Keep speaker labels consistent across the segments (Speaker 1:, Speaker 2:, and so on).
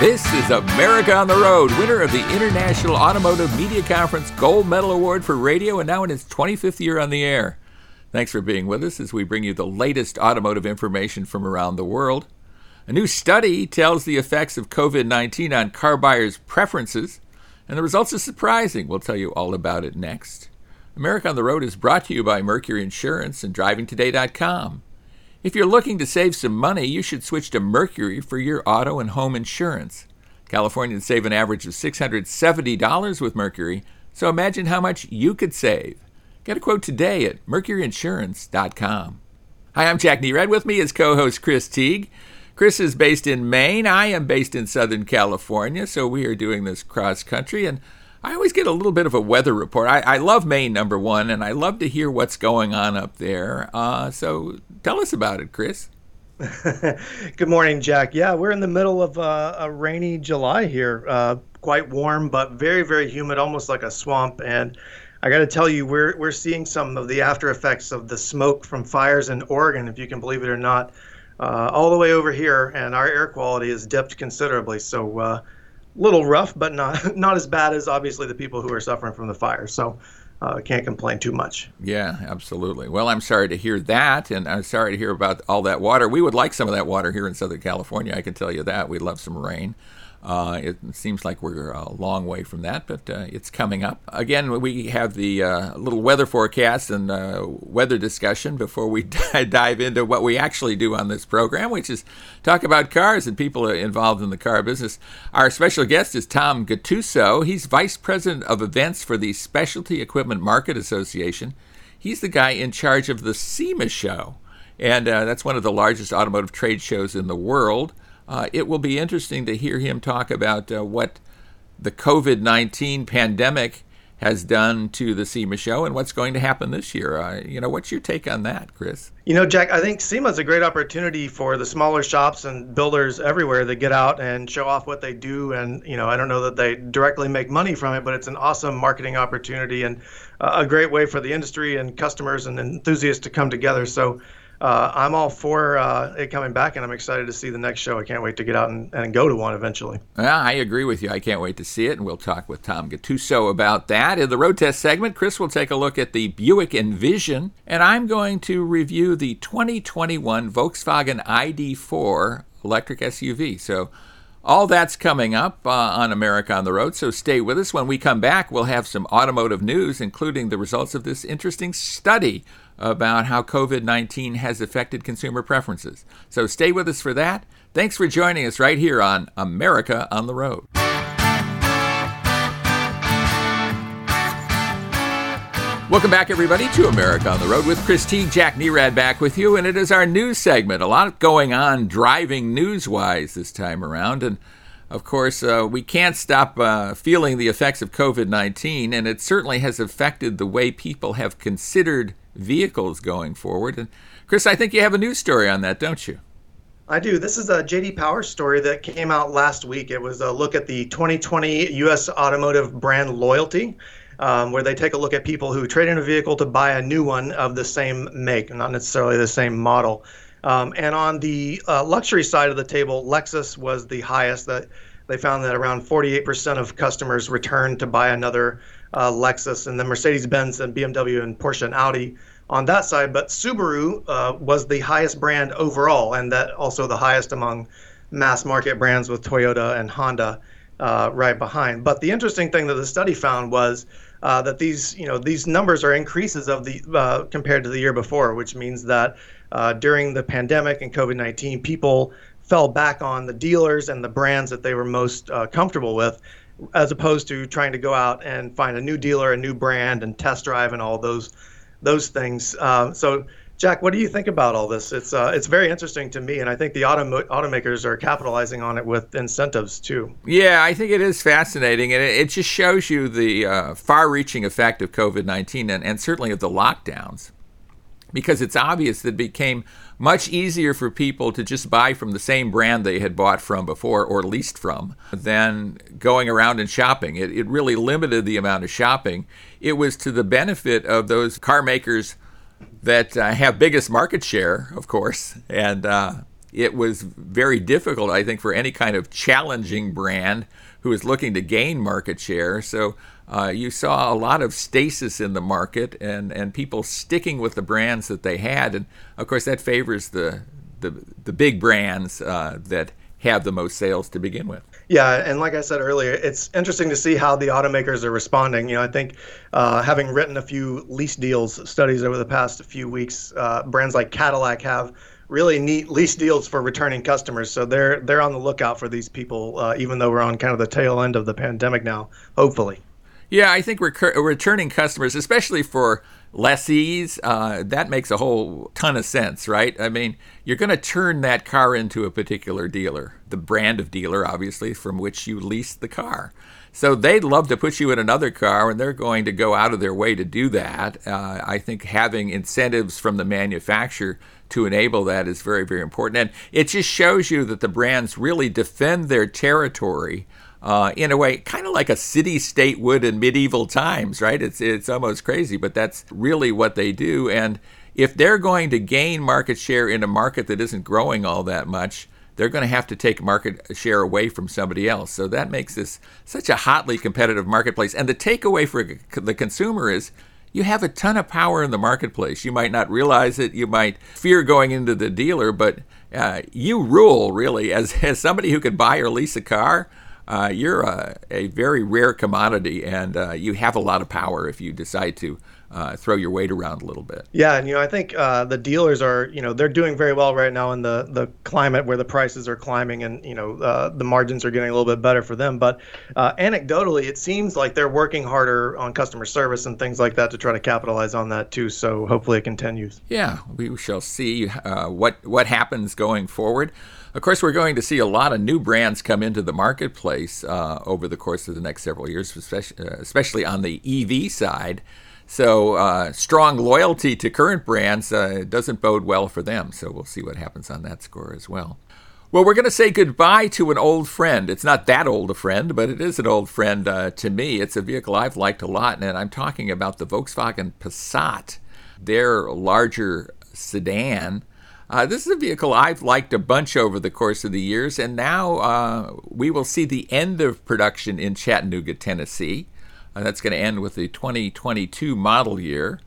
Speaker 1: This is America on the Road, winner of the International Automotive Media Conference Gold Medal Award for Radio, and now in its 25th year on the air. Thanks for being with us as we bring you the latest automotive information from around the world. A new study tells the effects of COVID 19 on car buyers' preferences, and the results are surprising. We'll tell you all about it next. America on the Road is brought to you by Mercury Insurance and DrivingToday.com. If you're looking to save some money, you should switch to Mercury for your auto and home insurance. Californians save an average of $670 with Mercury, so imagine how much you could save. Get a quote today at mercuryinsurance.com. Hi, I'm Jack Nerad. With me is co host Chris Teague. Chris is based in Maine. I am based in Southern California, so we are doing this cross country. And I always get a little bit of a weather report. I, I love Maine, number one, and I love to hear what's going on up there. Uh, so tell us about it, Chris.
Speaker 2: Good morning, Jack. Yeah, we're in the middle of uh, a rainy July here. Uh, quite warm, but very, very humid, almost like a swamp. And I got to tell you, we're we're seeing some of the after effects of the smoke from fires in Oregon, if you can believe it or not, uh, all the way over here, and our air quality has dipped considerably. So uh, little rough, but not not as bad as obviously the people who are suffering from the fire. So uh, can't complain too much.
Speaker 1: Yeah, absolutely. Well, I'm sorry to hear that, and I'm sorry to hear about all that water. We would like some of that water here in Southern California. I can tell you that. We'd love some rain. Uh, it seems like we're a long way from that, but uh, it's coming up. Again, we have the uh, little weather forecast and uh, weather discussion before we dive into what we actually do on this program, which is talk about cars and people involved in the car business. Our special guest is Tom Gattuso. He's Vice President of Events for the Specialty Equipment Market Association. He's the guy in charge of the SEMA show, and uh, that's one of the largest automotive trade shows in the world. Uh, it will be interesting to hear him talk about uh, what the COVID 19 pandemic has done to the SEMA show and what's going to happen this year. Uh, you know, what's your take on that, Chris?
Speaker 2: You know, Jack, I think SEMA is a great opportunity for the smaller shops and builders everywhere that get out and show off what they do. And, you know, I don't know that they directly make money from it, but it's an awesome marketing opportunity and a great way for the industry and customers and enthusiasts to come together. So, uh, I'm all for uh, it coming back, and I'm excited to see the next show. I can't wait to get out and, and go to one eventually.
Speaker 1: Yeah, I agree with you. I can't wait to see it, and we'll talk with Tom Gattuso about that. In the road test segment, Chris will take a look at the Buick Envision, and I'm going to review the 2021 Volkswagen ID4 electric SUV. So all that's coming up uh, on America on the Road, so stay with us. When we come back, we'll have some automotive news, including the results of this interesting study about how COVID 19 has affected consumer preferences. So stay with us for that. Thanks for joining us right here on America on the Road. Welcome back, everybody, to America on the Road with Chris Teague, Jack Nerad back with you, and it is our news segment. A lot going on driving news wise this time around, and of course, uh, we can't stop uh, feeling the effects of COVID 19, and it certainly has affected the way people have considered vehicles going forward. And Chris, I think you have a news story on that, don't you?
Speaker 2: I do. This is a JD Power story that came out last week. It was a look at the 2020 U.S. automotive brand loyalty, um, where they take a look at people who trade in a vehicle to buy a new one of the same make, not necessarily the same model. Um, and on the uh, luxury side of the table, Lexus was the highest. That they found that around 48% of customers returned to buy another uh, Lexus, and then Mercedes Benz and BMW and Porsche and Audi on that side. But Subaru uh, was the highest brand overall, and that also the highest among mass market brands with Toyota and Honda uh, right behind. But the interesting thing that the study found was uh, that these, you know, these numbers are increases of the uh, compared to the year before, which means that uh, during the pandemic and COVID-19, people fell back on the dealers and the brands that they were most uh, comfortable with as opposed to trying to go out and find a new dealer, a new brand, and test drive and all those those things. Uh, so, Jack, what do you think about all this? It's uh, it's very interesting to me, and I think the autom- automakers are capitalizing on it with incentives too.
Speaker 1: Yeah, I think it is fascinating, and it, it just shows you the uh, far-reaching effect of COVID nineteen, and, and certainly of the lockdowns, because it's obvious that it became much easier for people to just buy from the same brand they had bought from before or leased from than going around and shopping. It, it really limited the amount of shopping. It was to the benefit of those car makers that uh, have biggest market share, of course, and uh, it was very difficult, I think, for any kind of challenging brand who is looking to gain market share. So uh, you saw a lot of stasis in the market and, and people sticking with the brands that they had. And of course, that favors the, the, the big brands uh, that have the most sales to begin with.
Speaker 2: Yeah, and like I said earlier, it's interesting to see how the automakers are responding. You know, I think uh, having written a few lease deals studies over the past few weeks, uh, brands like Cadillac have really neat lease deals for returning customers. So they're they're on the lookout for these people, uh, even though we're on kind of the tail end of the pandemic now. Hopefully.
Speaker 1: Yeah, I think recur- returning customers, especially for lessees, uh, that makes a whole ton of sense, right? I mean, you're going to turn that car into a particular dealer, the brand of dealer, obviously, from which you leased the car. So they'd love to put you in another car, and they're going to go out of their way to do that. Uh, I think having incentives from the manufacturer to enable that is very, very important. And it just shows you that the brands really defend their territory uh, in a way, kind of like a city state would in medieval times, right? It's, it's almost crazy, but that's really what they do. And if they're going to gain market share in a market that isn't growing all that much, they're going to have to take market share away from somebody else. So that makes this such a hotly competitive marketplace. And the takeaway for the consumer is you have a ton of power in the marketplace. You might not realize it. You might fear going into the dealer, but uh, you rule really as, as somebody who can buy or lease a car uh, you're a, a, very rare commodity and uh, you have a lot of power if you decide to uh, throw your weight around a little bit.
Speaker 2: Yeah, and you know I think uh, the dealers are you know they're doing very well right now in the the climate where the prices are climbing and you know uh, the margins are getting a little bit better for them. But uh, anecdotally, it seems like they're working harder on customer service and things like that to try to capitalize on that too. So hopefully it continues.
Speaker 1: Yeah, we shall see what what happens going forward. Of course, we're going to see a lot of new brands come into the marketplace uh, over the course of the next several years, especially, uh, especially on the EV side. So, uh, strong loyalty to current brands uh, doesn't bode well for them. So, we'll see what happens on that score as well. Well, we're going to say goodbye to an old friend. It's not that old a friend, but it is an old friend uh, to me. It's a vehicle I've liked a lot, and I'm talking about the Volkswagen Passat, their larger sedan uh, this is a vehicle I've liked a bunch over the course of the years, and now uh, we will see the end of production in Chattanooga, Tennessee. Uh, that's going to end with the 2022 model year.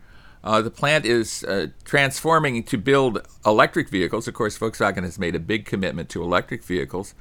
Speaker 1: Uh, the plant is uh, transforming to build electric vehicles. Of course, Volkswagen has made a big commitment to electric vehicles.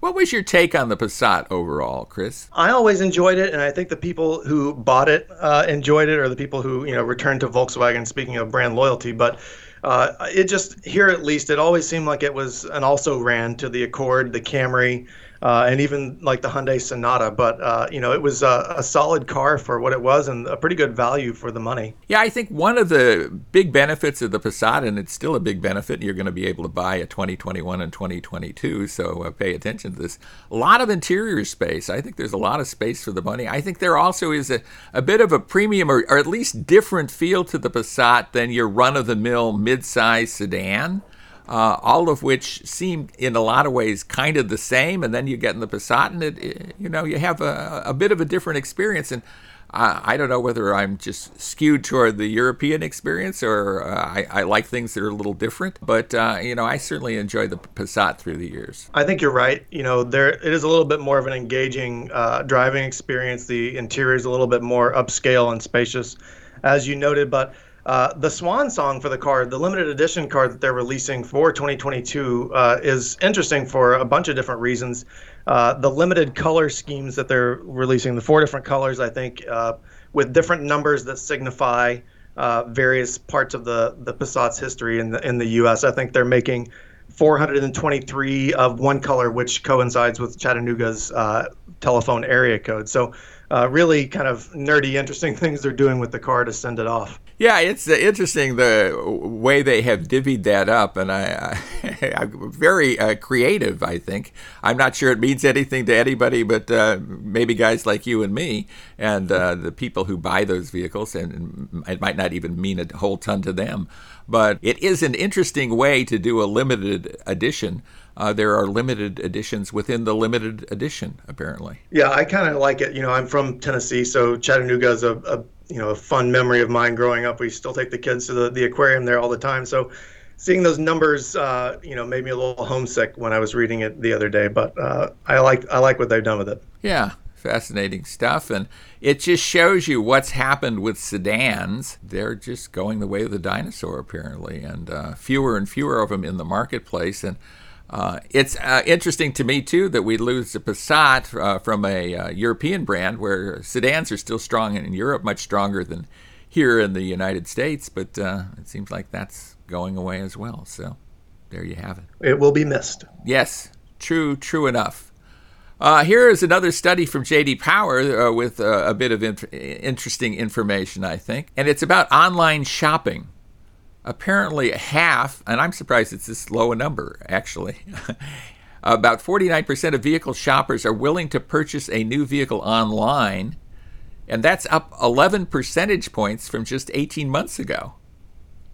Speaker 1: What was your take on the Passat overall, Chris?
Speaker 2: I always enjoyed it, and I think the people who bought it uh, enjoyed it, or the people who you know returned to Volkswagen. Speaking of brand loyalty, but uh, it just here at least it always seemed like it was an also ran to the Accord, the Camry, uh, and even like the Hyundai Sonata. But uh, you know, it was a, a, solid car for what it was, and a pretty good value for the money.
Speaker 1: Yeah, I think one of the big benefits of the Passat, and it's still a big benefit, you're going to be able to buy a 2021 and 2022. So uh, pay attention to this. A lot of interior space. I think there's a lot of space for the money. I think there also is a, a bit of a premium, or, or at least different feel to the Passat than your run-of-the-mill mid-size sedan uh, all of which seem in a lot of ways kind of the same. And then you get in the Passat, and it, you know you have a, a, bit of a different experience. And I, I, don't know whether I'm just skewed toward the European experience or uh, I, I, like things that are a little different. But uh, you know, I certainly enjoy the Passat through the years.
Speaker 2: I think you're right. You know, there it is a little bit more of an engaging uh, driving experience. The interior is a little bit more upscale and spacious, as you noted, but uh, the swan song for the card, the limited edition card that they're releasing for 2022, uh, is interesting for a bunch of different reasons. Uh, the limited color schemes that they're releasing, the four different colors, I think, uh, with different numbers that signify uh, various parts of the the Passat's history in the in the U.S. I think they're making 423 of one color, which coincides with Chattanooga's telephone area code. So. Really, kind of nerdy, interesting things they're doing with the car to send it off.
Speaker 1: Yeah, it's uh, interesting the way they have divvied that up, and I, I very uh, creative. I think I'm not sure it means anything to anybody, but uh, maybe guys like you and me, and uh, the people who buy those vehicles, and it might not even mean a whole ton to them, but it is an interesting way to do a limited edition. Uh, there are limited editions within the limited edition, apparently.
Speaker 2: Yeah, I kind of like it. You know, I'm from Tennessee, so Chattanooga is a, a you know a fun memory of mine growing up. We still take the kids to the, the aquarium there all the time. So seeing those numbers, uh, you know, made me a little homesick when I was reading it the other day. But uh, I like I like what they've done with it.
Speaker 1: Yeah, fascinating stuff, and it just shows you what's happened with sedans. They're just going the way of the dinosaur, apparently, and uh, fewer and fewer of them in the marketplace. And uh, it's uh, interesting to me too that we lose the Passat uh, from a uh, European brand, where sedans are still strong in Europe, much stronger than here in the United States. But uh, it seems like that's going away as well. So there you have it.
Speaker 2: It will be missed.
Speaker 1: Yes, true, true enough. Uh, here is another study from JD Power uh, with uh, a bit of inf- interesting information, I think. And it's about online shopping. Apparently, half, and I'm surprised it's this low a number, actually. about 49% of vehicle shoppers are willing to purchase a new vehicle online, and that's up 11 percentage points from just 18 months ago.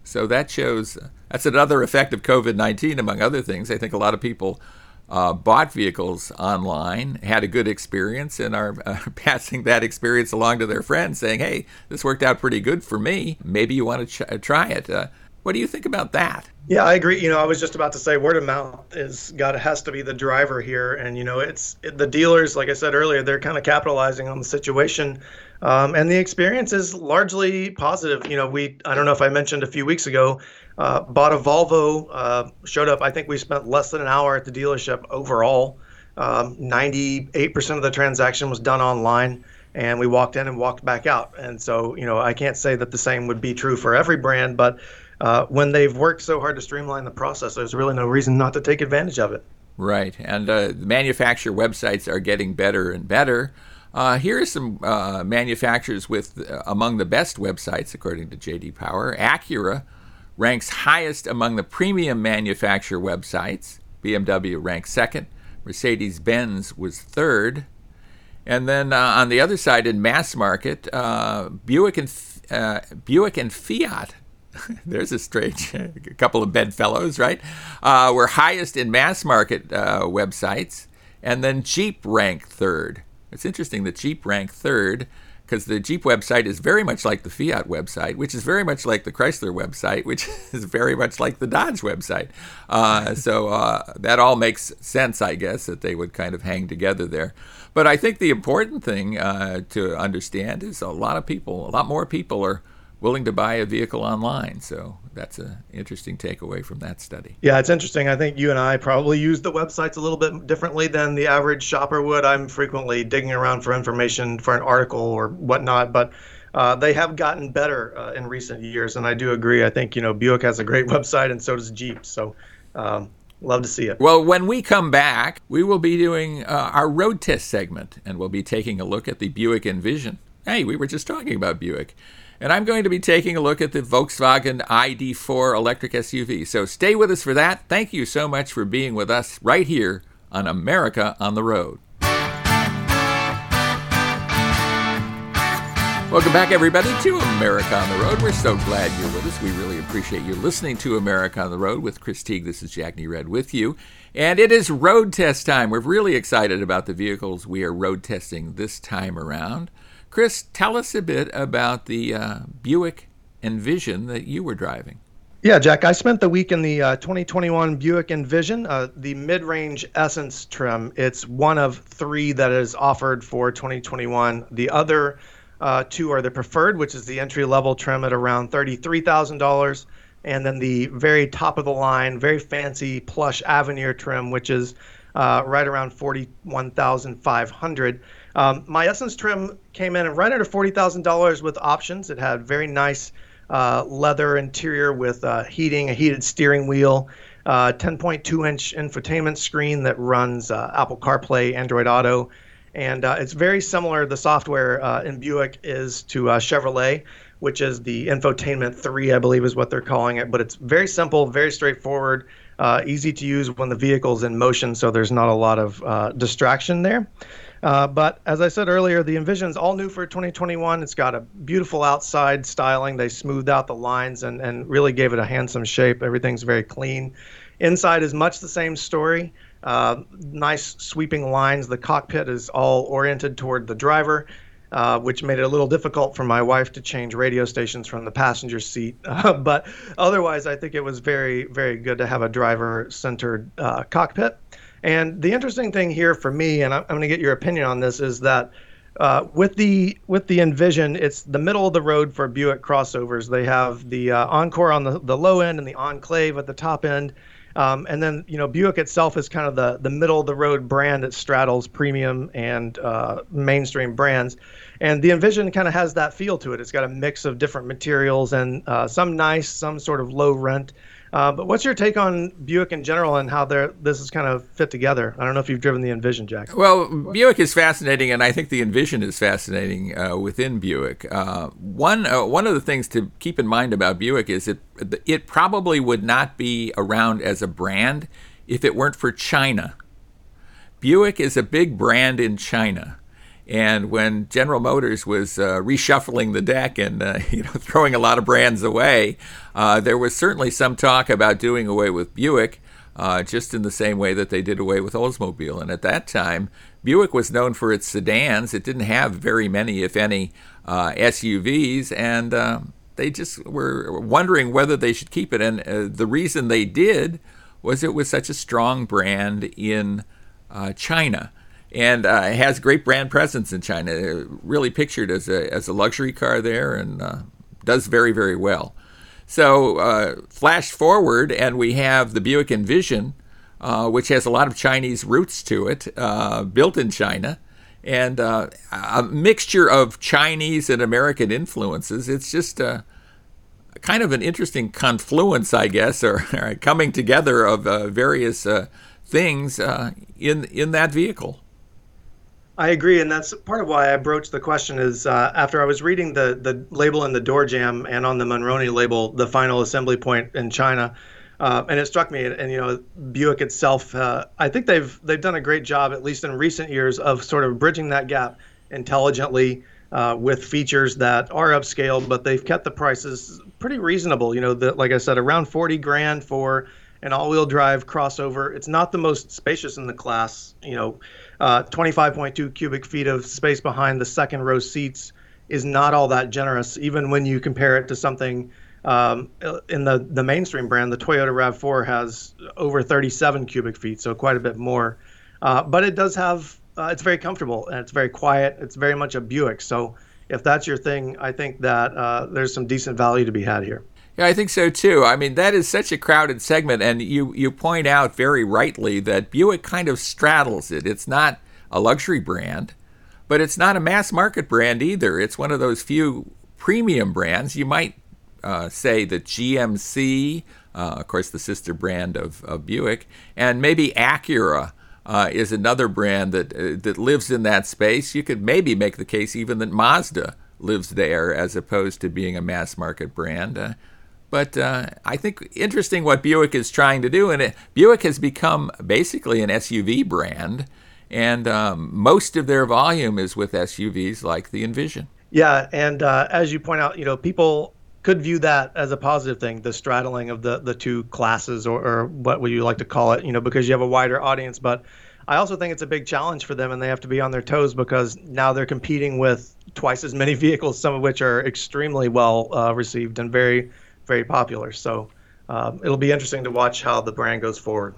Speaker 1: So that shows that's another effect of COVID 19, among other things. I think a lot of people uh, bought vehicles online, had a good experience, and are uh, passing that experience along to their friends, saying, "Hey, this worked out pretty good for me. Maybe you want to ch- try it." Uh, what do you think about that?
Speaker 2: Yeah, I agree. You know, I was just about to say word of mouth is got has to be the driver here, and you know, it's it, the dealers. Like I said earlier, they're kind of capitalizing on the situation, um, and the experience is largely positive. You know, we I don't know if I mentioned a few weeks ago uh, bought a Volvo, uh, showed up. I think we spent less than an hour at the dealership overall. Um, 98% of the transaction was done online, and we walked in and walked back out. And so, you know, I can't say that the same would be true for every brand, but uh, when they've worked so hard to streamline the process, there's really no reason not to take advantage of it.
Speaker 1: Right. And uh, the manufacturer websites are getting better and better. Uh, here are some uh, manufacturers with uh, among the best websites, according to JD Power. Acura ranks highest among the premium manufacturer websites. BMW ranks second. Mercedes Benz was third. And then uh, on the other side, in mass market, uh, Buick and uh, Buick and Fiat. There's a strange couple of bedfellows, right? Uh, were highest in mass market uh, websites, and then Jeep ranked third. It's interesting that Jeep ranked third because the Jeep website is very much like the Fiat website, which is very much like the Chrysler website, which is very much like the Dodge website. Uh, so uh, that all makes sense, I guess, that they would kind of hang together there. But I think the important thing uh, to understand is a lot of people, a lot more people are willing to buy a vehicle online. So that's an interesting takeaway from that study.
Speaker 2: Yeah, it's interesting. I think you and I probably use the websites a little bit differently than the average shopper would. I'm frequently digging around for information for an article or whatnot, but uh, they have gotten better uh, in recent years, and I do agree. I think you know Buick has a great website, and so does Jeep. So. Um, love to see it.
Speaker 1: Well, when we come back, we will be doing uh, our road test segment, and we'll be taking a look at the Buick Envision. Hey, we were just talking about Buick and I'm going to be taking a look at the Volkswagen ID4 electric SUV. So stay with us for that. Thank you so much for being with us right here on America on the Road. Welcome back, everybody, to America on the Road. We're so glad you're with us. We really appreciate you listening to America on the Road with Chris Teague. This is Jack Nerad with you. And it is road test time. We're really excited about the vehicles we are road testing this time around. Chris, tell us a bit about the uh, Buick Envision that you were driving.
Speaker 2: Yeah, Jack, I spent the week in the uh, 2021 Buick Envision, uh, the mid range Essence trim. It's one of three that is offered for 2021. The other uh, two are the preferred, which is the entry level trim at around $33,000. And then the very top of the line, very fancy plush Avenir trim, which is uh, right around 41500 um, my Essence trim came in and right under forty thousand dollars with options. It had very nice uh, leather interior with uh, heating, a heated steering wheel, uh, 10.2 inch infotainment screen that runs uh, Apple CarPlay, Android Auto, and uh, it's very similar. The software uh, in Buick is to Chevrolet, which is the Infotainment 3, I believe is what they're calling it. But it's very simple, very straightforward, easy to use when the vehicle's in motion, so there's not a lot of distraction there. Uh, but as I said earlier, the Envision's all new for 2021. It's got a beautiful outside styling. They smoothed out the lines and, and really gave it a handsome shape. Everything's very clean. Inside is much the same story. Uh, nice sweeping lines. The cockpit is all oriented toward the driver. uh, which made it a little difficult for my wife to change radio stations from the passenger seat. Uh, but otherwise, I think it was very, very good to have a driver centered uh, cockpit. And the interesting thing here for me, and I'm, going to get your opinion on this, is that uh, with the with the Envision, it's the middle of the road for Buick crossovers. They have the uh, Encore on the, the low end and the Enclave at the top end. Um, and then you know Buick itself is kind of the the middle of the road brand that straddles premium and uh, mainstream brands, and the Envision kind of has that feel to it. It's got a mix of different materials and uh, some nice, some sort of low rent. Uh, but what's your take on Buick in general and how this is kind of fit together? I don't know if you've driven the Envision, Jack.
Speaker 1: Well, Buick is fascinating, and I think the Envision is fascinating uh, within Buick. Uh, one uh, one of the things to keep in mind about Buick is it it probably would not be around as a brand if it weren't for China. Buick is a big brand in China. And when General Motors was uh, reshuffling the deck and uh, you know throwing a lot of brands away, uh, there was certainly some talk about doing away with Buick, uh, just in the same way that they did away with Oldsmobile. And at that time, Buick was known for its sedans. It didn't have very many, if any, uh, SUVs, and uh, they just were wondering whether they should keep it. And the reason they did was it was such a strong brand in China and uh, has great brand presence in China. Uh, really pictured as a as a luxury car there, and uh, does very very well. So uh, flash forward, and we have the Buick Envision, uh, which has a lot of Chinese roots to it, uh, built in China. And a mixture of Chinese and American influences. It's just a, kind of an interesting confluence, I guess, or, or coming together of various things in in that vehicle.
Speaker 2: I agree, and that's part of why I broached the question. Is uh, after I was reading the the label in the door jamb and on the Monroney label, the final assembly point in China, uh, and it struck me. And, you know, Buick itself, uh, I think they've they've done a great job, at least in recent years, of sort of bridging that gap intelligently uh, with features that are upscale, but they've kept the prices pretty reasonable. You know, that like I said, around forty grand for an all-wheel drive crossover. It's not the most spacious in the class. You know uh, 25.2 cubic feet of space behind the second row seats is not all that generous, even when you compare it to something um, in the, the mainstream brand. The Toyota RAV4 has over 37 cubic feet, so quite a bit more. Uh, but it does have, uh, it's very comfortable and it's very quiet. It's very much a Buick. So if that's your thing, I think that uh, there's some decent value to be had here.
Speaker 1: Yeah, I think so too. I mean, that is such a crowded segment, and you you point out very rightly that Buick kind of straddles it. It's not a luxury brand, but it's not a mass market brand either. It's one of those few premium brands. You might uh, say that GMC, uh, of course, the sister brand of, of Buick, and maybe Acura. Uh, is another brand that uh, that lives in that space. You could maybe make the case even that Mazda lives there, as opposed to being a mass market brand. Uh, but uh, I think interesting what Buick is trying to do, and it, Buick has become basically an SUV brand, and um, most of their volume is with SUVs like the Envision.
Speaker 2: Yeah, and uh, as you point out, you know, people could view that as a positive thing, the straddling of the the two classes, or, or what would you like to call it, you know, because you have a wider audience. But I also think it's a big challenge for them, and they have to be on their toes because now they're competing with twice as many vehicles, some of which are extremely well uh, received and very very popular. So um, it'll be interesting to watch how the brand goes forward.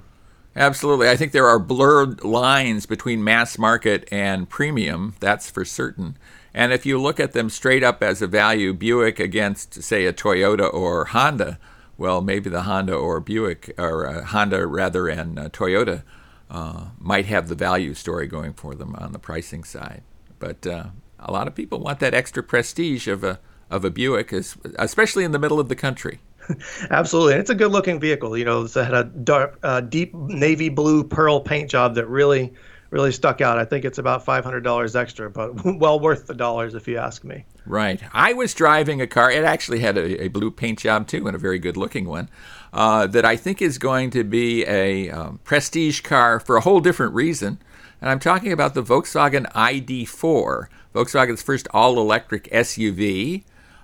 Speaker 1: Absolutely. I think there are blurred lines between mass market and premium, that's for certain. And if you look at them straight up as a value, Buick against, say, a Toyota or Honda, well, maybe the Honda or Buick, or uh, Honda rather, and uh, Toyota uh, might have the value story going for them on the pricing side. But uh, a lot of people want that extra prestige of a of a Buick, especially in the middle of the country.
Speaker 2: Absolutely, it's a good-looking vehicle. You know, it had a dark, uh, deep navy blue pearl paint job that really, really stuck out. I think it's about five hundred dollars extra, but well worth the dollars if you ask me.
Speaker 1: Right. I was driving a car. It actually had a, a blue paint job too, and a very good-looking one. Uh, that I think is going to be a um, prestige car for a whole different reason. And I'm talking about the Volkswagen ID4, Volkswagen's first all-electric SUV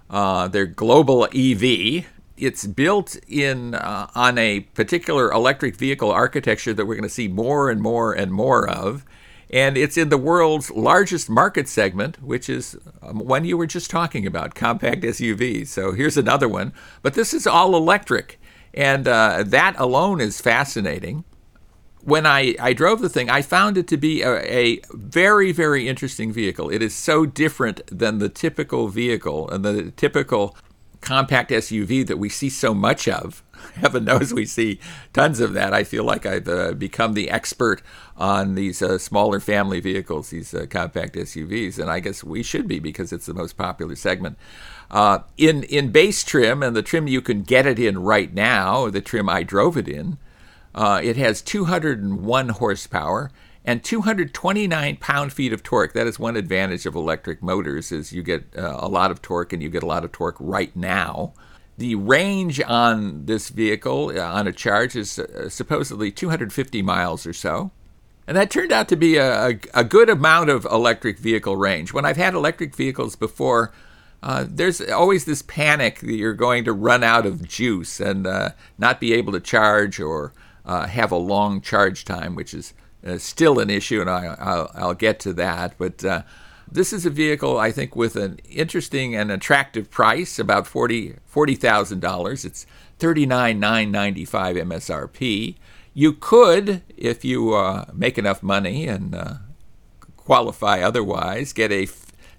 Speaker 1: uh, their global EV. It's built in uh, on a particular electric vehicle architecture that we're going to see more and more and more of. and it's in the world's largest market segment, which is um, one you were just talking about, compact SUVs. So here's another one, but this is all electric, and uh, that alone is fascinating. When I, I drove the thing, I found it to be a, a very, very interesting vehicle. It is so different than the typical vehicle and the typical compact SUV that we see so much of. Heaven knows we see tons of that. I feel like I've uh, become the expert on these uh, smaller family vehicles, these uh, compact SUVs, and I guess we should be because it's the most popular segment. Uh, in in base trim and the trim you can get it in right now, the trim I drove it in, uh, it has 201 horsepower and 229 pound feet of torque. That is one advantage of electric motors is you get uh, a lot of torque and you get a lot of torque right now. The range on this vehicle uh, on a charge is uh, supposedly 250 miles or so. And that turned out to be a, a, a, good amount of electric vehicle range. When I've had electric vehicles before, uh, there's always this panic that you're going to run out of juice and uh, not be able to charge or uh, have a long charge time, which is uh, still an issue, and I, will get to that. But uh, this is a vehicle, I think, with an interesting and attractive price, about forty forty thousand dollars. It's thirty nine nine ninety five MSRP. You could, if you uh, make enough money and uh, qualify otherwise, get a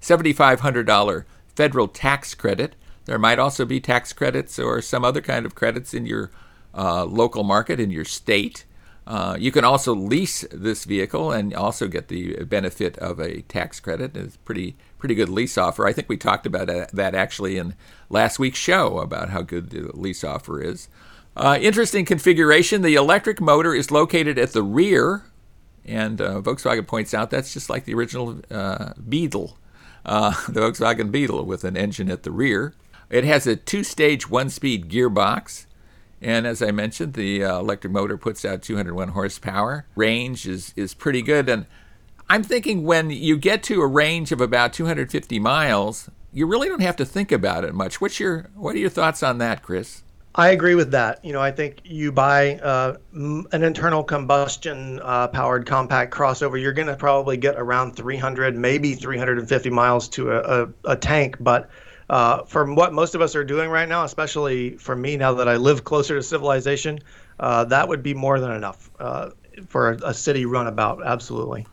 Speaker 1: seventy five hundred dollar federal tax credit. There might also be tax credits or some other kind of credits in your uh, local market in your state. Uh, you can also lease this vehicle and also get the benefit of a tax credit. It's pretty pretty good lease offer. I think we talked about that actually in last week's show about how good the lease offer is. Uh, interesting configuration. The electric motor is located at the rear, and uh, Volkswagen points out that's just like the original uh, Beetle, uh, the Volkswagen Beetle with an engine at the rear. It has a two-stage one-speed gearbox. And as I mentioned, the uh, electric motor puts out 201 horsepower. Range is, is pretty good. And I'm thinking when you get to a range of about 250 miles, you really don't have to think about it much. What's your what are your thoughts on that, Chris?
Speaker 2: I agree with that. You know, I think you buy uh, an internal combustion uh, powered compact crossover, you're going to probably get around 300, maybe 350 miles to a, a, a tank. But uh, from what most of us are doing right now, especially for me now that I live closer to civilization, uh, that would be more than enough uh, for a, a, city runabout. Absolutely.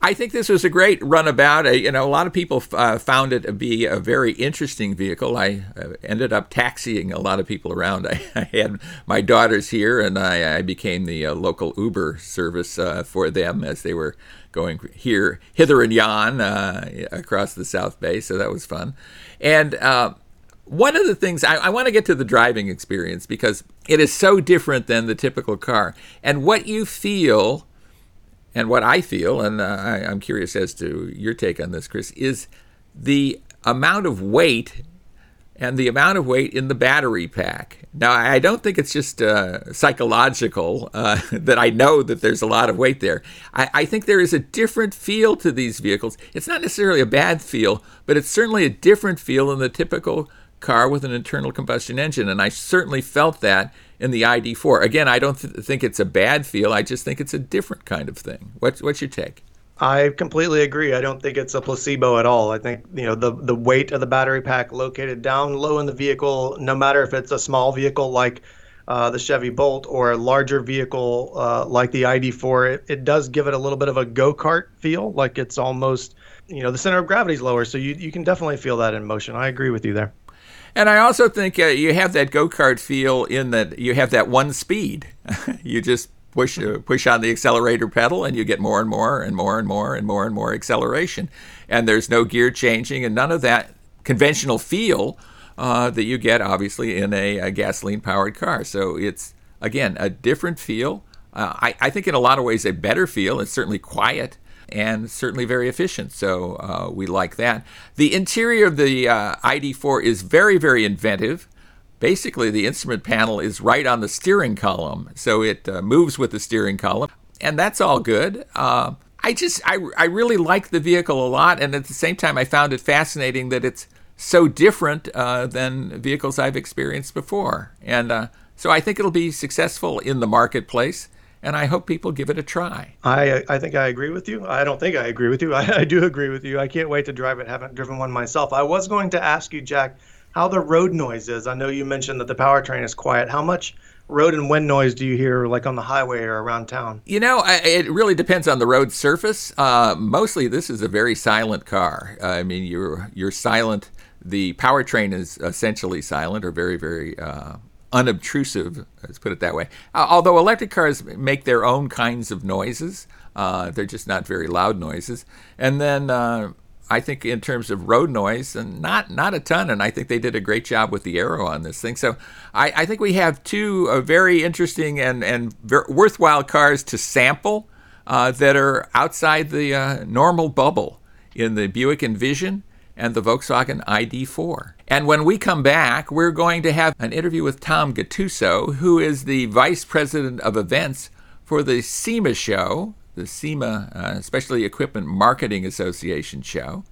Speaker 1: I think this was a great runabout. Uh, you know, a lot of people uh, found it to be a very interesting vehicle. I uh, ended up taxiing a lot of people around. I, I had my daughters here, and I, I became the uh, local Uber service uh, for them as they were going here, hither and yon uh, across the South Bay. So that was fun. And one of the things I, I want to get to the driving experience because it is so different than the typical car. And what you feel and what I feel, and uh, I, I'm curious as to your take on this, Chris, is the amount of weight and the amount of weight in the battery pack. Now, I don't think it's just uh, psychological uh, that I know that there's a lot of weight there. I, I, think there is a different feel to these vehicles. It's not necessarily a bad feel, but it's certainly a different feel than the typical car with an internal combustion engine. And I certainly felt that in the ID4. Again, I don't th- think it's a bad feel. I just think it's a different kind of thing. What's, what's your take?
Speaker 2: I completely agree. I don't think it's a placebo at all. I think you know the the weight of the battery pack located down low in the vehicle, no matter if it's a small vehicle like uh, the Chevy Bolt or a larger vehicle uh, like the ID4, it, it does give it a little bit of a go kart feel. Like it's almost you know the center of gravity is lower, so you you can definitely feel that in motion. I agree with you there.
Speaker 1: And I also think uh, you have that go kart feel in that you have that one speed. you just push uh, push on the accelerator pedal, and you get more and more and more and more and more and more acceleration. And there's no gear changing, and none of that conventional feel uh, that you get, obviously, in a, a gasoline powered car. So it's again a different feel. Uh, I, I think in a lot of ways a better feel. It's certainly quiet and certainly very efficient. So uh, we like that. The interior of the uh, ID4 is very, very inventive. Basically, the instrument panel is right on the steering column, so it uh, moves with the steering column, and that's all good. Uh, I just, I, I really like the vehicle a lot, and at the same time, I found it fascinating that it's so different uh, than vehicles I've experienced before. And uh, so I think it'll be successful in the marketplace and I hope people give it a try.
Speaker 2: I I think I agree with you. I don't think I agree with you. I, I do agree with you. I can't wait to drive it. Haven't driven one myself. I was going to ask you, Jack, how the road noise is. I know you mentioned that the powertrain is quiet. How much road and wind noise do you hear, like on the highway or around town?
Speaker 1: You know, I, it really depends on the road surface. Uh, mostly, this is a very silent car. I mean, you're you're silent. The powertrain is essentially silent or very very uh, unobtrusive. Let's put it that way. Uh, although electric cars make their own kinds of noises, uh, they're just not very loud noises. And then uh, I think in terms of road noise, and not not a ton. And I think they did a great job with the aero on this thing. So I, I think we have two uh, very interesting and and ver- worthwhile cars to sample uh, that are outside the uh, normal bubble in the Buick Envision and the Volkswagen ID4. And when we come back, we're going to have an interview with Tom Gattuso, who is the vice president of events for the SEMA show, the SEMA uh, Specialty Equipment Marketing Association show.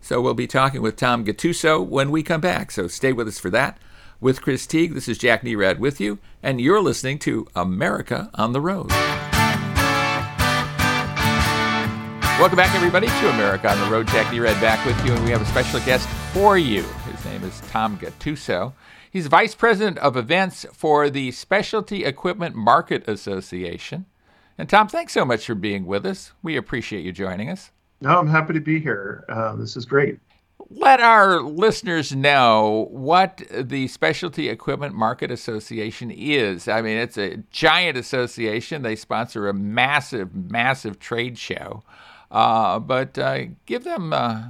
Speaker 1: So we'll be talking with Tom Gattuso when we come back. So stay with us for that. With Chris Teague, this is Jack Nerad with you, and you're listening to America on the Road. Welcome back, everybody, to America on the Road. Jack Nerad back with you, and we have a special guest for you. His name is Tom Gattuso. He's Vice President of Events for the Specialty Equipment Market Association. And Tom, thanks so much for being with us. We appreciate you joining us.
Speaker 3: No, I'm happy to be here. Uh, this is great.
Speaker 1: Let our listeners know what the Specialty Equipment Market Association is. I mean, it's a giant association. They sponsor a massive, massive trade show. Uh, but uh, give them uh,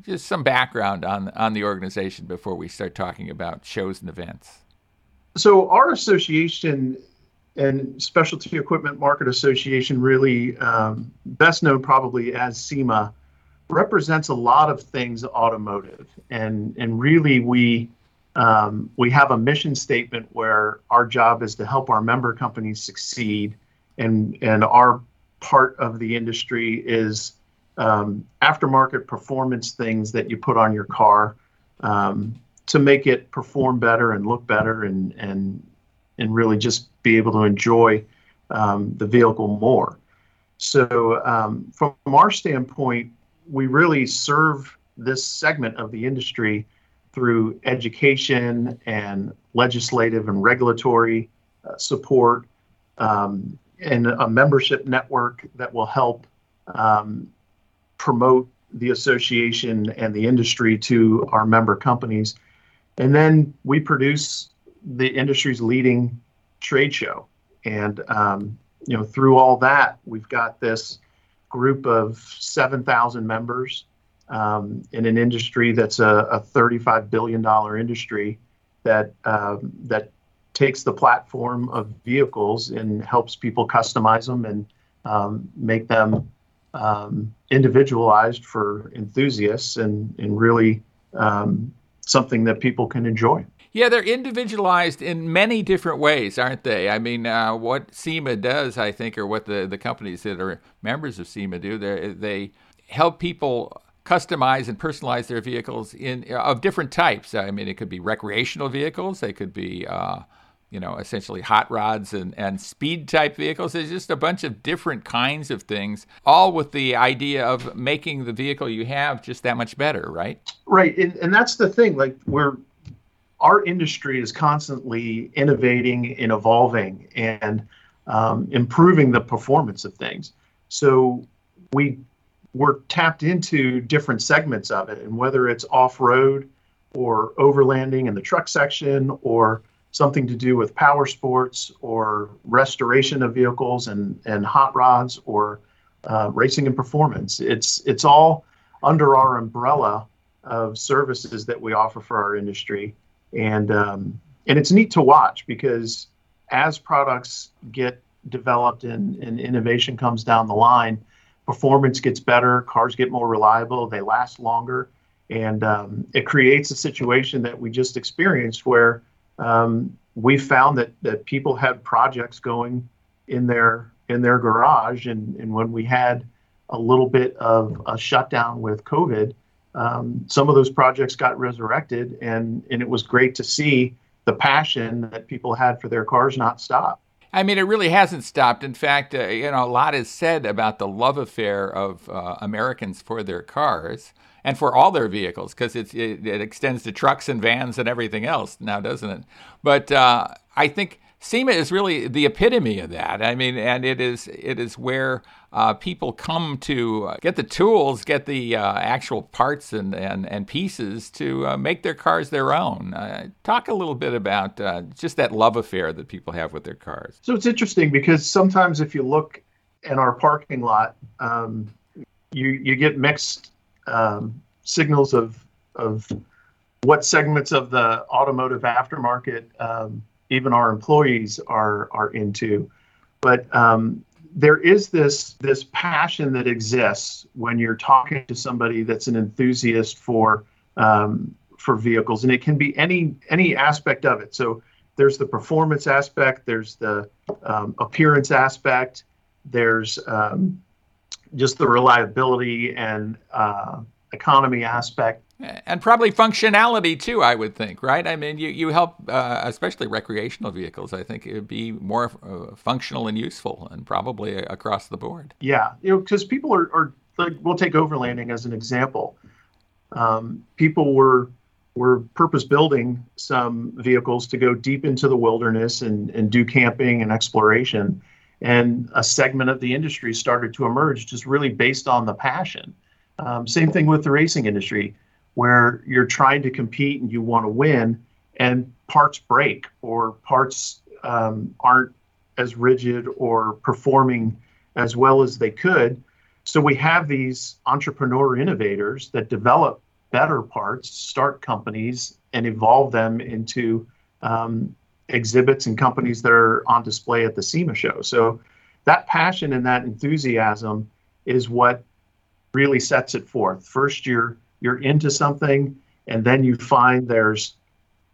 Speaker 1: just some background on on the organization before we start talking about shows and events.
Speaker 3: So, our association and Specialty Equipment Market Association, really um, best known probably as SEMA, represents a lot of things automotive, and and really we um, we have a mission statement where our job is to help our member companies succeed, and and our part of the industry is um, aftermarket performance things that you put on your car um, to make it perform better and look better and and and really just be able to enjoy um, the vehicle more. So, um, from our standpoint, we really serve this segment of the industry through education and legislative and regulatory uh, support um, and a membership network that will help um, promote the association and the industry to our member companies. And then we produce the industry's leading trade show. And, um, you know, through all that, we've got this group of 7,000 members um, in an industry that's a, a $35 billion industry that, um, that takes the platform of vehicles and helps people customize them and um, make them um, individualized for enthusiasts and, and really um, something that people can enjoy.
Speaker 1: Yeah, they're individualized in many different ways, aren't they? I mean, uh, what SEMA does, I think, or what the, the companies that are members of SEMA do, they help people customize and personalize their vehicles in of different types. I mean, it could be recreational vehicles, they could be uh, you know, essentially hot rods and, and speed type vehicles. There's just a bunch of different kinds of things, all with the idea of making the vehicle you have just that much better, right?
Speaker 3: Right. And, and that's the thing. Like, we're, our industry is constantly innovating and evolving and um, improving the performance of things. So we we're tapped into different segments of it, and whether it's off road or overlanding in the truck section or something to do with power sports or restoration of vehicles and, and hot rods or uh, racing and performance. It's it's all under our umbrella of services that we offer for our industry, and um, and it's neat to watch because as products get developed and, and innovation comes down the line, performance gets better, cars get more reliable, they last longer, and um, it creates a situation that we just experienced where um, we found that that people had projects going in their in their garage, and and when we had a little bit of a shutdown with COVID, um, some of those projects got resurrected, and and it was great to see the passion that people had for their cars not stop.
Speaker 1: I mean, it really hasn't stopped. In fact, uh, you know, a lot is said about the love affair of uh, Americans for their cars and for all their vehicles because it, it, extends to trucks and vans and everything else now, doesn't it? But uh, I think SEMA is really the epitome of that. I mean, and it is it is where uh, people come to uh, get the tools, get the uh, actual parts and, and, and pieces to uh, make their cars their own. Uh, talk a little bit about uh, just that love affair that people have with their cars.
Speaker 3: So it's interesting because sometimes if you look in our parking lot, um, you you get mixed um, signals of of what segments of the automotive aftermarket. Um, even our employees are are into. But um, there is this this passion that exists when you're talking to somebody that's an enthusiast for um, for vehicles, and it can be any any aspect of it. So there's the performance aspect, there's the um, appearance aspect, there's um, just the reliability and uh, economy aspect
Speaker 1: and probably functionality too i would think right? I mean you, you help uh, especially recreational vehicles i think it would be more uh, functional and useful and probably across the board.
Speaker 3: Yeah you know because people are, are like we'll take overlanding as an example. Um, people were were purpose building some vehicles to go deep into the wilderness and, and do camping and exploration. And a segment of the industry started to emerge just really based on the passion. Um, same thing with the racing industry where you're trying to compete and you want to win, and parts break or parts um, aren't as rigid or performing as well as they could. So we have these entrepreneur innovators that develop better parts, start companies, and evolve them into um, exhibits and companies that are on display at the SEMA show. So that passion and that enthusiasm is what really sets it forth. First, you're you're into something and then you find there's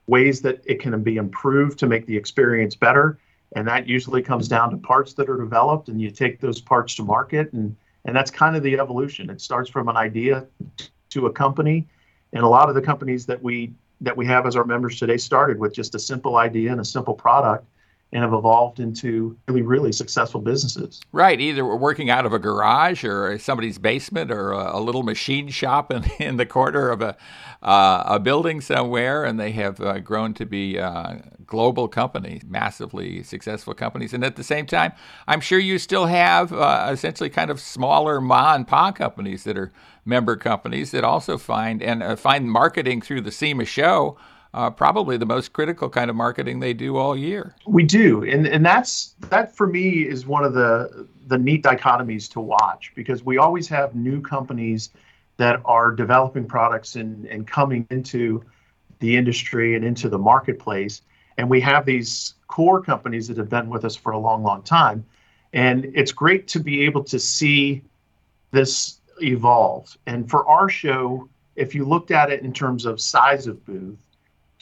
Speaker 3: ways that it can be improved to make the experience better. And that usually comes down to parts that are developed and you take those parts to market. And and that's kind of the evolution. It starts from an idea to a company. And a lot of the companies that we that we have as our members today started with just a simple idea and a simple product and have evolved into really, really successful businesses.
Speaker 1: Right. Either we're working out of a garage or somebody's basement or a, a little machine shop in, in the corner of a, uh, a building somewhere, and they have uh, grown to be uh, global companies, massively successful companies. And at the same time, I'm sure you still have uh, essentially kind of smaller ma and pa companies that are member companies that also find and uh, find marketing through the SEMA show uh, probably the most critical kind of marketing they do all year.
Speaker 3: We do, and and that's that for me is one of the the neat dichotomies to watch because we always have new companies that are developing products and and coming into the industry and into the marketplace, and we have these core companies that have been with us for a long, long time, and it's great to be able to see this evolve. And for our show, if you looked at it in terms of size of booth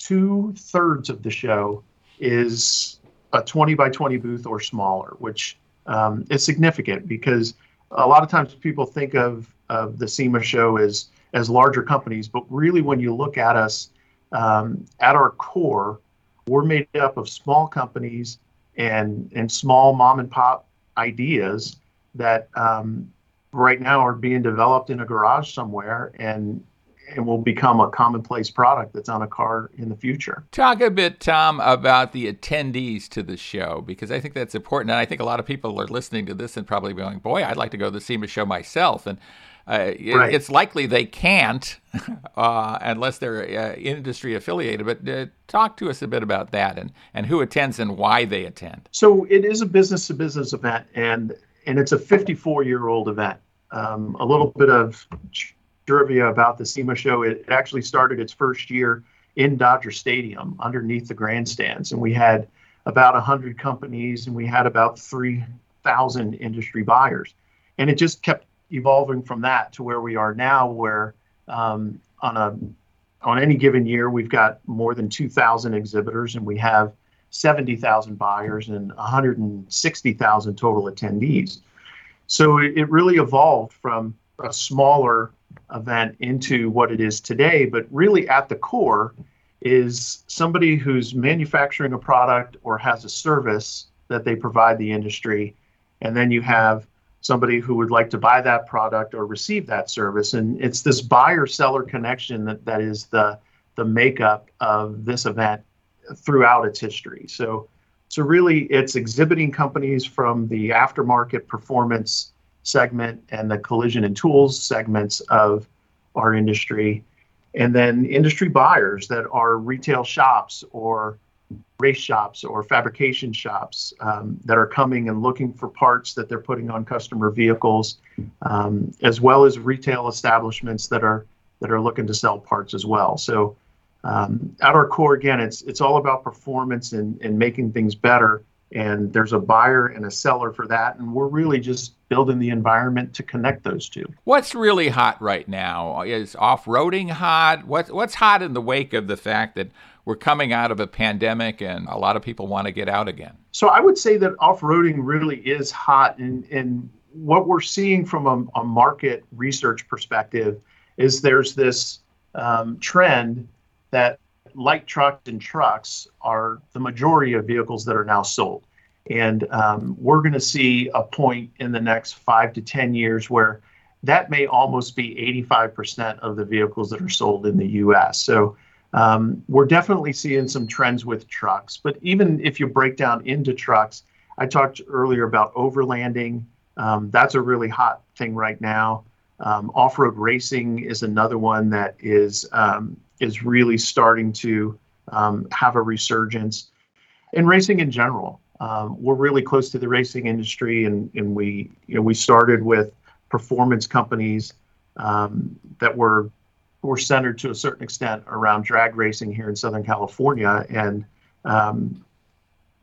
Speaker 3: two thirds of the show is a 20 by 20 booth or smaller, which um, is significant because a lot of times people think of, of the SEMA show as as larger companies, but really when you look at us um, at our core, we're made up of small companies and and small mom and pop ideas that um, right now are being developed in a garage somewhere and and will become a commonplace product that's on a car in the future.
Speaker 1: Talk a bit, Tom, about the attendees to the show because I think that's important. And I think a lot of people are listening to this and probably going, "Boy, I'd like to go to the SEMA show myself." And uh, right. it's likely they can't uh, unless they're uh, industry affiliated. But uh, talk to us a bit about that and, and who attends and why they attend.
Speaker 3: So it is a business to business event, and and it's a 54 year old event. Um, a little bit of trivia about the SEMA show. It actually started its first year in Dodger Stadium underneath the grandstands, and we had about 100 companies and we had about 3,000 industry buyers. And it just kept evolving from that to where we are now, where um, on a on any given year we've got more than 2,000 exhibitors and we have 70,000 buyers and 160,000 total attendees. So it, it really evolved from a smaller event into what it is today. But really, at the core, is somebody who's manufacturing a product or has a service that they provide the industry, and then you have somebody who would like to buy that product or receive that service. And it's this buyer seller connection that, that is the, the makeup of this event throughout its history. So, so really, it's exhibiting companies from the aftermarket performance segment and the collision and tools segments of our industry, and then industry buyers that are retail shops or race shops or fabrication shops um, that are coming and looking for parts that they're putting on customer vehicles, um, as well as retail establishments that are that are looking to sell parts as well. So, um, at our core, again, it's it's all about performance and, and making things better. And there's a buyer and a seller for that, and we're really just building the environment to connect those two.
Speaker 1: What's really hot right now? Is off-roading hot? What's what's hot in the wake of the fact that we're coming out of a pandemic and a lot of people want to get out again.
Speaker 3: So I would say that off-roading really is hot and, and what we're seeing from a, a market research perspective is there's this um, trend that light trucks and trucks are the majority of vehicles that are now sold. And um, we're going to see a point in the next five to 10 years where that may almost be 85% of the vehicles that are sold in the US. So um, we're definitely seeing some trends with trucks, but even if you break down into trucks, I talked earlier about overlanding. Um, that's a really hot thing right now. Um, off-road racing is another one that is um, is really starting to um, have a resurgence. And racing in general, um, we're really close to the racing industry, and, and we you know we started with performance companies that were were centered to a certain extent around drag racing here in Southern California, and um,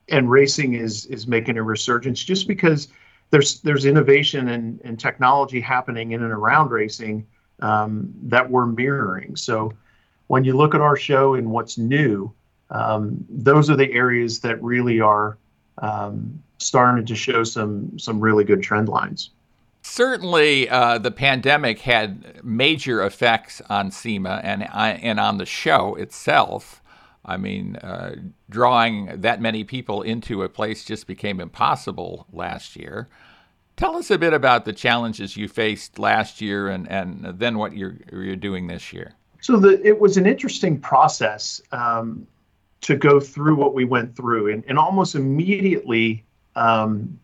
Speaker 3: and racing is is making a resurgence just because there's there's innovation and, and technology happening in and around racing um, that we're mirroring. So when you look at our show and what's new, um, those are the areas that really are um, starting to show some some really good trend lines.
Speaker 1: Certainly, uh, the pandemic had major effects on SEMA and uh, and on the show itself. I mean, uh, drawing that many people into a place just became impossible last year. Tell us a bit about the challenges you faced last year, and, and then what you're you're doing this year.
Speaker 3: So the, it was an interesting process um, to go through what we went through, and, and almost immediately. Um,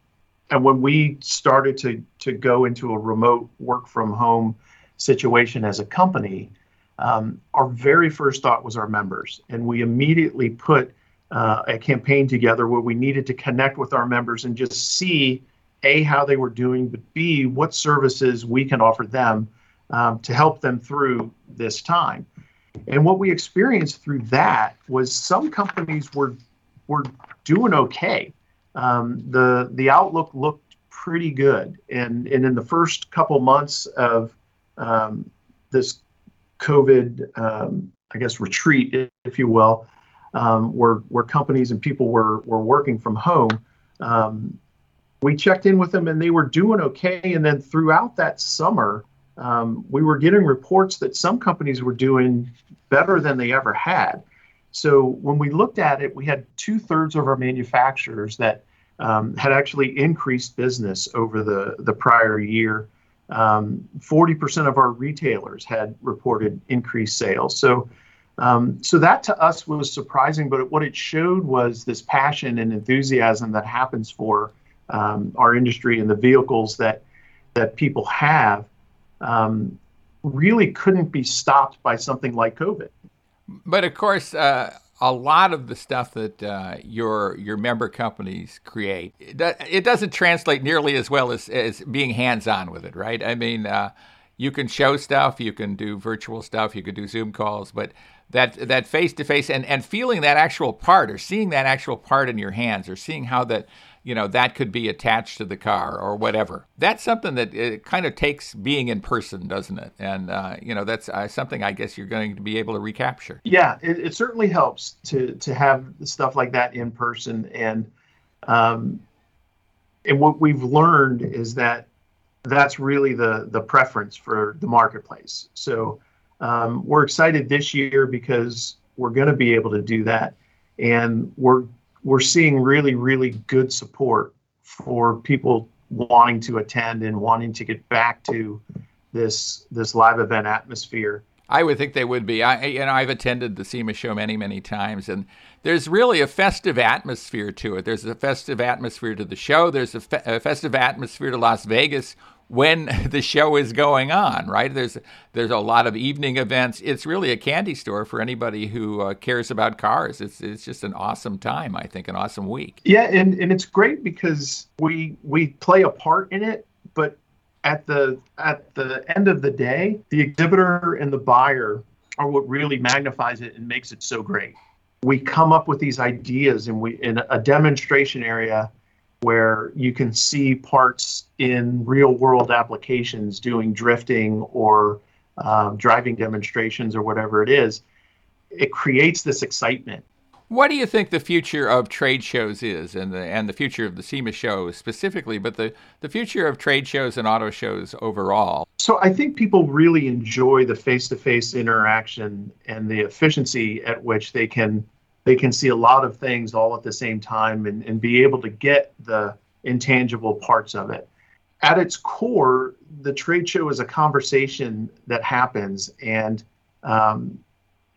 Speaker 3: and when we started to to go into a remote work from home situation as a company, um, our very first thought was our members, and we immediately put uh, a campaign together where we needed to connect with our members and just see a how they were doing, but b what services we can offer them um, to help them through this time. And what we experienced through that was some companies were were doing okay um, the the outlook looked pretty good. And and in the first couple months of um, this COVID, um, I guess retreat, if you will, um, where where companies and people were were working from home. Um, we checked in with them and they were doing okay. And then throughout that summer, um, we were getting reports that some companies were doing better than they ever had. So when we looked at it, we had two thirds of our manufacturers that um, had actually increased business over the, the prior year. Um, 40% of our retailers had reported increased sales. So, um, so that to us was surprising, but what it showed was this passion and enthusiasm that happens for um, our industry and the vehicles that that people have um, really couldn't be stopped by something like COVID.
Speaker 1: But of course, uh, a lot of the stuff that uh, your your member companies create, it, doesn't translate nearly as well as, as being hands on with it, right? I mean, uh, you can show stuff, you can do virtual stuff, you can do Zoom calls, but that that face to face and and feeling that actual part or seeing that actual part in your hands or seeing how that you know that could be attached to the car or whatever. That's something that it kind of takes being in person, doesn't it? And uh, you know that's uh, something I guess you're going to be able to recapture.
Speaker 3: Yeah, it, it certainly helps to to have stuff like that in person, and um, and what we've learned is that that's really the the preference for the marketplace. So um, we're excited this year because we're going to be able to do that, and we're we're seeing really, really good support for people wanting to attend and wanting to get back to this this live event atmosphere.
Speaker 1: I would think they would be. I, you know, I've attended the SEMA show many, many times, and there's really a festive atmosphere to it. There's a festive atmosphere to the show. There's a, fe- a festive atmosphere to Las Vegas when the show is going on. Right? There's there's a lot of evening events. It's really a candy store for anybody who uh, cares about cars. It's it's just an awesome time. I think an awesome week.
Speaker 3: Yeah, and and it's great because we we play a part in it, but at the at the end of the day, the exhibitor and the buyer are what really magnifies it and makes it so great. We come up with these ideas and we in a demonstration area where you can see parts in real world applications doing drifting or um, driving demonstrations or whatever it is. It creates this excitement
Speaker 1: what do you think the future of trade shows is, and the and the future of the SEMA show specifically, but the the future of trade shows and auto shows overall?
Speaker 3: So I think people really enjoy the face-to-face interaction and the efficiency at which they can they can see a lot of things all at the same time and, and be able to get the intangible parts of it. At its core, the trade show is a conversation that happens, and um,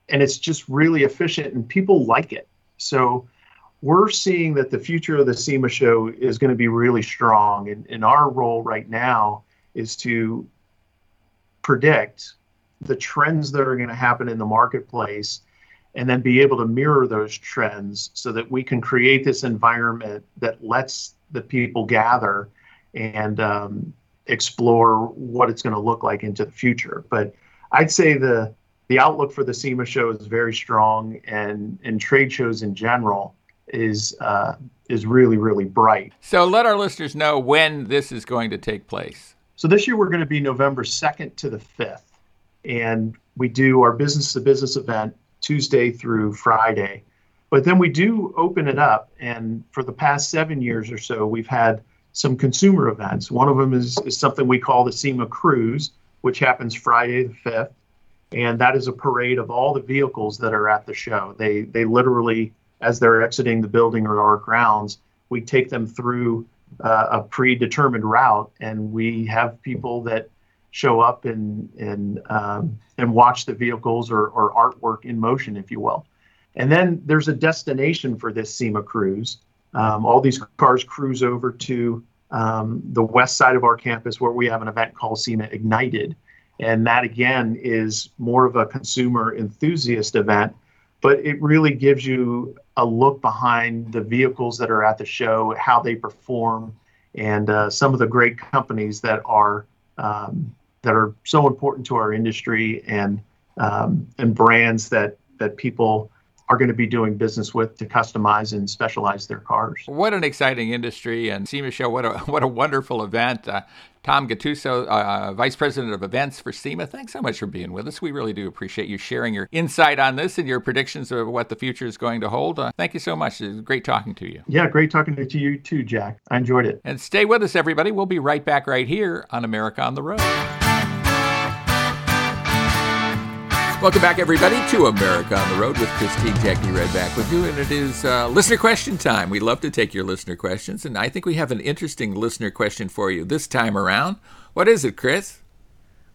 Speaker 3: and it's just really efficient and people like it. So we're seeing that the future of the SEMA show is going to be really strong. And, and our role right now is to predict the trends that are going to happen in the marketplace and then be able to mirror those trends so that we can create this environment that lets the people gather and um, explore what it's going to look like into the future. But I'd say the the outlook for the SEMA show is very strong, and and trade shows in general is uh, is really really bright.
Speaker 1: So let our listeners know when this is going to take place.
Speaker 3: So this year we're going to be November second to the fifth, and we do our business to business event Tuesday through Friday. But then we do open it up, and for the past seven years or so, we've had some consumer events. One of them is, is something we call the SEMA Cruise, which happens Friday the 5th and that is a parade of all the vehicles that are at the show. They they literally, as they're exiting the building or our grounds, we take them through uh, a predetermined route, and we have people that show up and and um, and watch the vehicles or, or artwork in motion, if you will. And then there's a destination for this SEMA cruise. Um, all these cars cruise over to um, the west side of our campus where we have an event called SEMA Ignited and that again is more of a consumer enthusiast event, but it really gives you a look behind the vehicles that are at the show, how they perform, and uh, some of the great companies that are um, that are so important to our industry and um, and brands that that people are going to be doing business with to customize and specialize their cars.
Speaker 1: What an exciting industry and SEMA show! What a what a wonderful event. Uh, Tom Gattuso, uh, Vice President of Events for SEMA, thanks so much for being with us. We really do appreciate you sharing your insight on this and your predictions of what the future is going to hold. Uh, thank you so much. It's great talking to you.
Speaker 3: Yeah, great talking to you too, Jack. I enjoyed it.
Speaker 1: And stay with us, everybody. We'll be right back right here on America on the Road. Welcome back, everybody, to America on the Road with Christine Jack Nerad back with you. And it is uh, listener question time. We love to take your listener questions. And I think we have an interesting listener question for you this time around. What is it, Chris?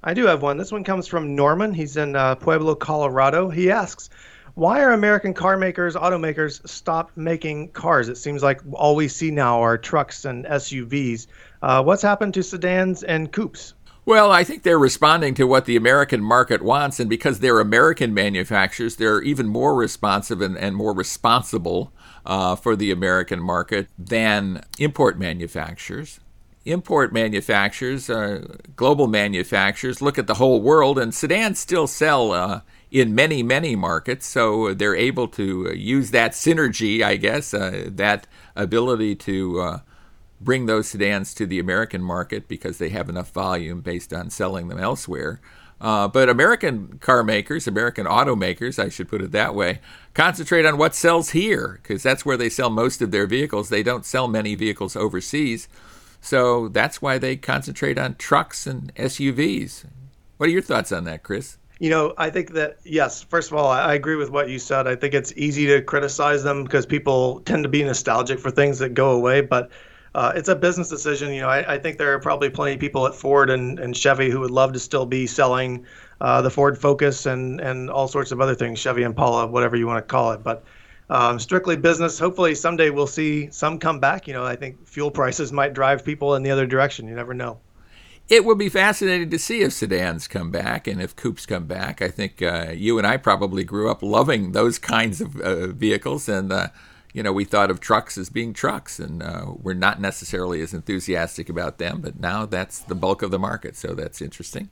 Speaker 2: I do have one. This one comes from Norman. He's in uh, Pueblo, Colorado. He asks, why are American car makers, automakers, stop making cars? It seems like all we see now are trucks and SUVs. Uh, what's happened to sedans and coupes?
Speaker 1: Well, I think they're responding to what the American market wants, and because they're American manufacturers, they're even more responsive and, and more responsible uh, for the American market than import manufacturers. Import manufacturers, uh, global manufacturers, look at the whole world, and sedans still sell uh, in many, many markets, so they're able to use that synergy, I guess, uh, that ability to uh, bring those sedans to the American market because they have enough volume based on selling them elsewhere. Uh, but American car makers, American automakers, I should put it that way, concentrate on what sells here because that's where they sell most of their vehicles. They don't sell many vehicles overseas. So that's why they concentrate on trucks and SUVs. What are your thoughts on that, Chris?
Speaker 2: You know, I think that yes. First of all, I agree with what you said. I think it's easy to criticize them because people tend to be nostalgic for things that go away, but. Uh, it's a business decision. You know, I, I, think there are probably plenty of people at Ford and, and Chevy who would love to still be selling uh, the Ford Focus and and all sorts of other things, Chevy Impala, whatever you want to call it. But um, strictly business. Hopefully someday we'll see some come back. You know, I think fuel prices might drive people in the other direction. You never know.
Speaker 1: It will be fascinating to see if sedans come back and if coupes come back. I think uh, you and I probably grew up loving those kinds of uh, vehicles, and uh, you know we thought of trucks as being trucks, and uh, we're not necessarily as enthusiastic about them. But now that's the bulk of the market, so that's interesting.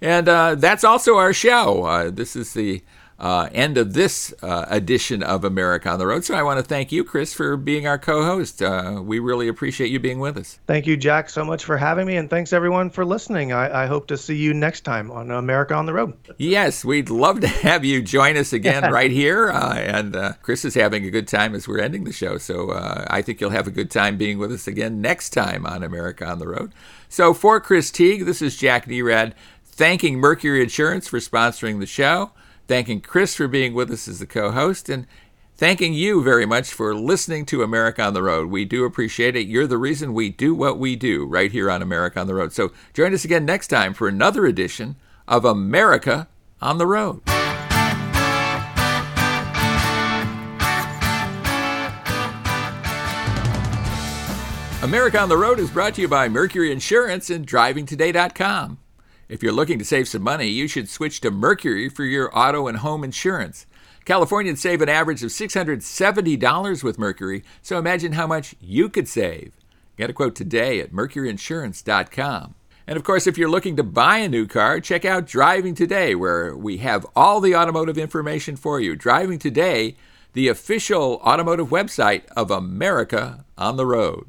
Speaker 1: And uh, that's also our show. Uh, this is the uh, end of this uh, edition of America on the Road. So I want to thank you, Chris, for being our co host. Uh, we really appreciate you being with us.
Speaker 2: Thank you, Jack, so much for having me. And thanks, everyone, for listening. I, I hope to see you next time on America on the Road.
Speaker 1: Yes, we'd love to have you join us again right here. Uh, and uh, Chris is having a good time as we're ending the show. So uh, I think you'll have a good time being with us again next time on America on the Road. So for Chris Teague, this is Jack Nerad thanking Mercury Insurance for sponsoring the show thanking Chris for being with us as the co host, and thanking you very much for listening to America on the Road. We do appreciate it. You're the reason we do what we do right here on America on the Road. So join us again next time for another edition of America on the Road. America on the Road is brought to you by Mercury Insurance and DrivingToday.com. If you're looking to save some money, you should switch to Mercury for your auto and home insurance. Californians save an average of $670 with Mercury, so imagine how much you could save. Get a quote today at mercuryinsurance.com. And of course, if you're looking to buy a new car, check out Driving Today, where we have all the automotive information for you. Driving Today, the official automotive website of America on the Road.